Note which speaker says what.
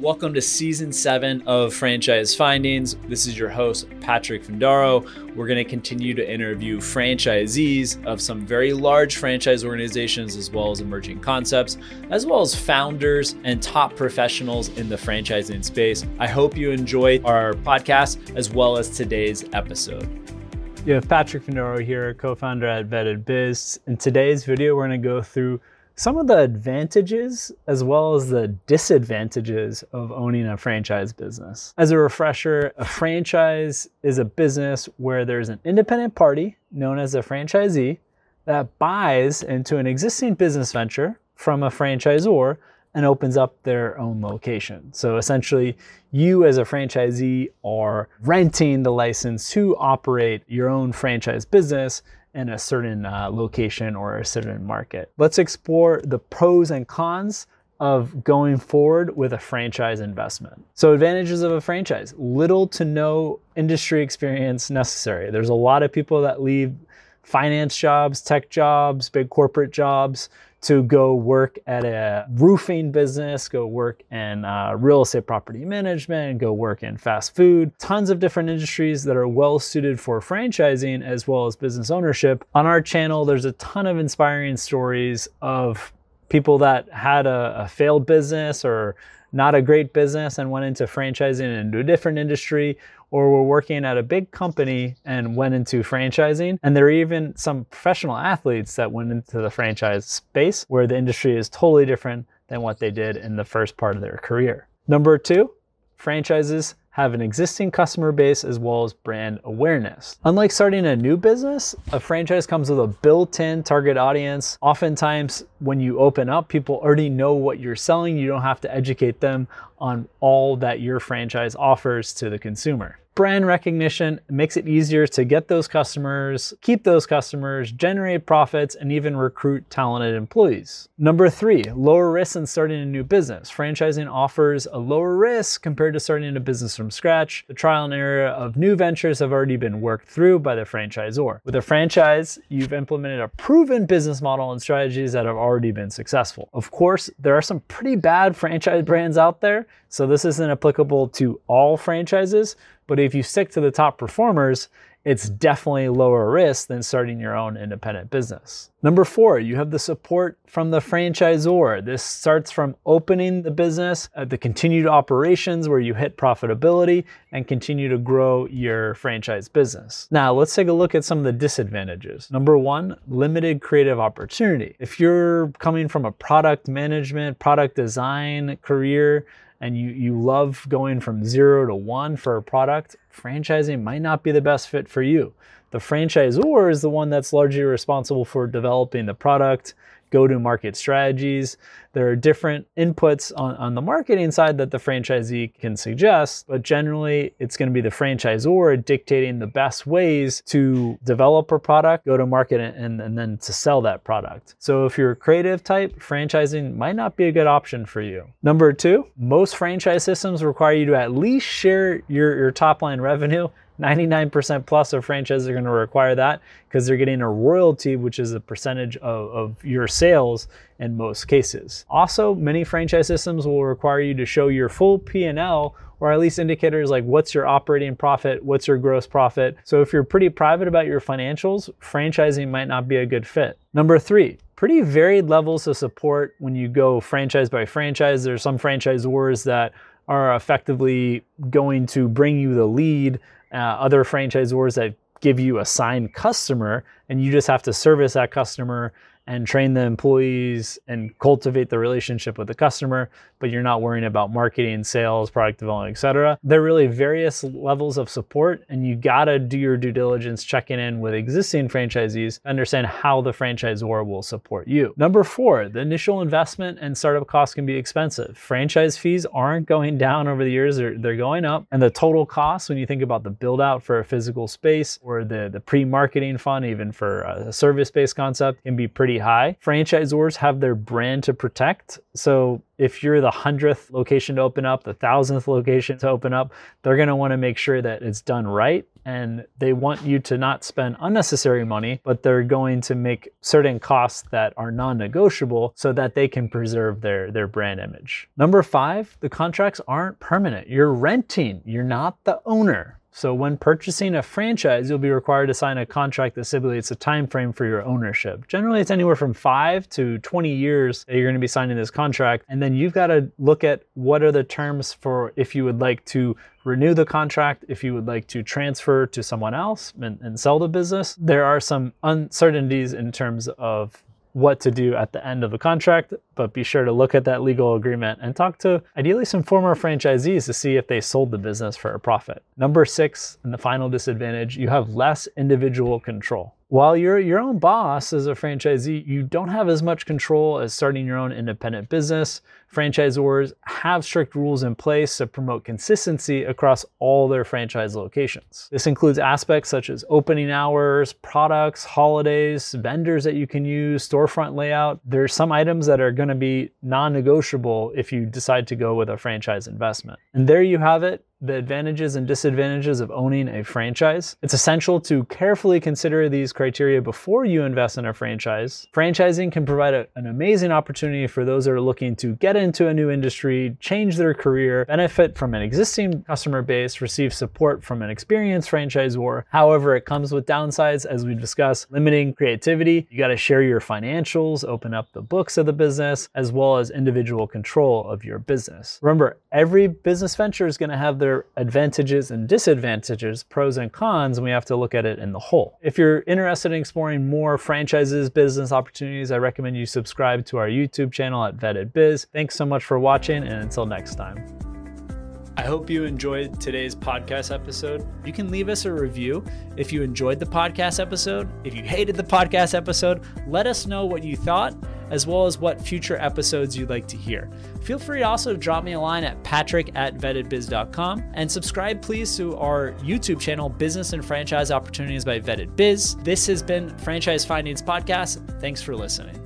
Speaker 1: Welcome to season seven of Franchise Findings. This is your host, Patrick Findaro. We're going to continue to interview franchisees of some very large franchise organizations, as well as emerging concepts, as well as founders and top professionals in the franchising space. I hope you enjoy our podcast as well as today's episode. You have Patrick Findaro here, co founder at Vetted Biz. In today's video, we're going to go through some of the advantages as well as the disadvantages of owning a franchise business. As a refresher, a franchise is a business where there's an independent party known as a franchisee that buys into an existing business venture from a franchisor and opens up their own location. So essentially, you as a franchisee are renting the license to operate your own franchise business in a certain uh, location or a certain market. Let's explore the pros and cons of going forward with a franchise investment. So, advantages of a franchise little to no industry experience necessary. There's a lot of people that leave finance jobs, tech jobs, big corporate jobs to go work at a roofing business, go work in uh, real estate property management, go work in fast food, tons of different industries that are well suited for franchising as well as business ownership. On our channel, there's a ton of inspiring stories of people that had a, a failed business or not a great business and went into franchising into a different industry or were working at a big company and went into franchising. And there are even some professional athletes that went into the franchise space where the industry is totally different than what they did in the first part of their career. Number two, franchises have an existing customer base as well as brand awareness. Unlike starting a new business, a franchise comes with a built in target audience. Oftentimes, when you open up, people already know what you're selling. You don't have to educate them on all that your franchise offers to the consumer brand recognition makes it easier to get those customers, keep those customers, generate profits, and even recruit talented employees. Number three, lower risk in starting a new business. Franchising offers a lower risk compared to starting a business from scratch. The trial and error of new ventures have already been worked through by the franchisor. With a franchise, you've implemented a proven business model and strategies that have already been successful. Of course, there are some pretty bad franchise brands out there, so this isn't applicable to all franchises, but if you stick to the top performers, it's definitely lower risk than starting your own independent business. Number four, you have the support from the franchisor. This starts from opening the business, uh, the continued operations where you hit profitability and continue to grow your franchise business. Now, let's take a look at some of the disadvantages. Number one, limited creative opportunity. If you're coming from a product management, product design career, and you, you love going from zero to one for a product, franchising might not be the best fit for you. The franchisor is the one that's largely responsible for developing the product, go to market strategies. There are different inputs on, on the marketing side that the franchisee can suggest, but generally it's going to be the franchisor dictating the best ways to develop a product, go to market, and, and then to sell that product. So if you're a creative type, franchising might not be a good option for you. Number two, most franchise systems require you to at least share your, your top line revenue 99% plus of franchises are going to require that because they're getting a royalty, which is a percentage of, of your sales in most cases. Also, many franchise systems will require you to show your full P&L or at least indicators like what's your operating profit, what's your gross profit. So if you're pretty private about your financials, franchising might not be a good fit. Number three, pretty varied levels of support when you go franchise by franchise. There's some franchisors that are effectively going to bring you the lead uh, other franchisors that give you a signed customer and you just have to service that customer and train the employees and cultivate the relationship with the customer, but you're not worrying about marketing, sales, product development, etc. There are really various levels of support, and you gotta do your due diligence checking in with existing franchisees understand how the franchisor will support you. Number four, the initial investment and startup costs can be expensive. Franchise fees aren't going down over the years, they're, they're going up. And the total cost, when you think about the build out for a physical space or the, the pre marketing fund, even for a service based concept, can be pretty high. Franchisors have their brand to protect. So if you're the hundredth location to open up, the thousandth location to open up, they're going to want to make sure that it's done right
Speaker 2: and they want you to not spend unnecessary money, but they're going to make certain costs that are non-negotiable so that they can preserve their, their brand image. Number five, the contracts aren't permanent. You're renting, you're not the owner. So when purchasing a franchise, you'll be required to sign a contract that stipulates a time frame for your ownership. Generally, it's anywhere from 5 to 20 years that you're going to be signing this contract, and then you've got to look at what are the terms for if you would like to renew the contract, if you would like to transfer to someone else and, and sell the business. There are some uncertainties in terms of what to do at the end of the contract, but be sure to look at that legal agreement and talk to ideally some former franchisees to see if they sold the business for a profit. Number six, and the final disadvantage, you have less individual control. While you're your own boss as a franchisee, you don't have as much control as starting your own independent business. Franchisors have strict rules in place to promote consistency across all their franchise locations. This includes aspects such as opening hours, products, holidays, vendors that you can use, storefront layout. There's some items that are going to be non negotiable if you decide to go with a franchise investment. And there you have it the advantages and disadvantages of owning a franchise. It's essential to carefully consider these criteria before you invest in a franchise. Franchising can provide a, an amazing opportunity for those that are looking to get into a new industry, change their career, benefit from an existing customer base, receive support from an experienced franchisor. However, it comes with downsides as we discussed, limiting creativity. You got to share your financials, open up the books of the business, as well as individual control of your business. Remember, every business venture is going to have their advantages and disadvantages, pros and cons, and we have to look at it in the whole. If you're interested in exploring more franchises, business opportunities, I recommend you subscribe to our YouTube channel at Vetted Biz. Thanks so much for watching, and until next time.
Speaker 1: I hope you enjoyed today's podcast episode. You can leave us a review if you enjoyed the podcast episode. If you hated the podcast episode, let us know what you thought, as well as what future episodes you'd like to hear. Feel free to also drop me a line at patrick at vettedbiz.com and subscribe, please, to our YouTube channel, Business and Franchise Opportunities by Vetted Biz. This has been Franchise Findings Podcast. Thanks for listening.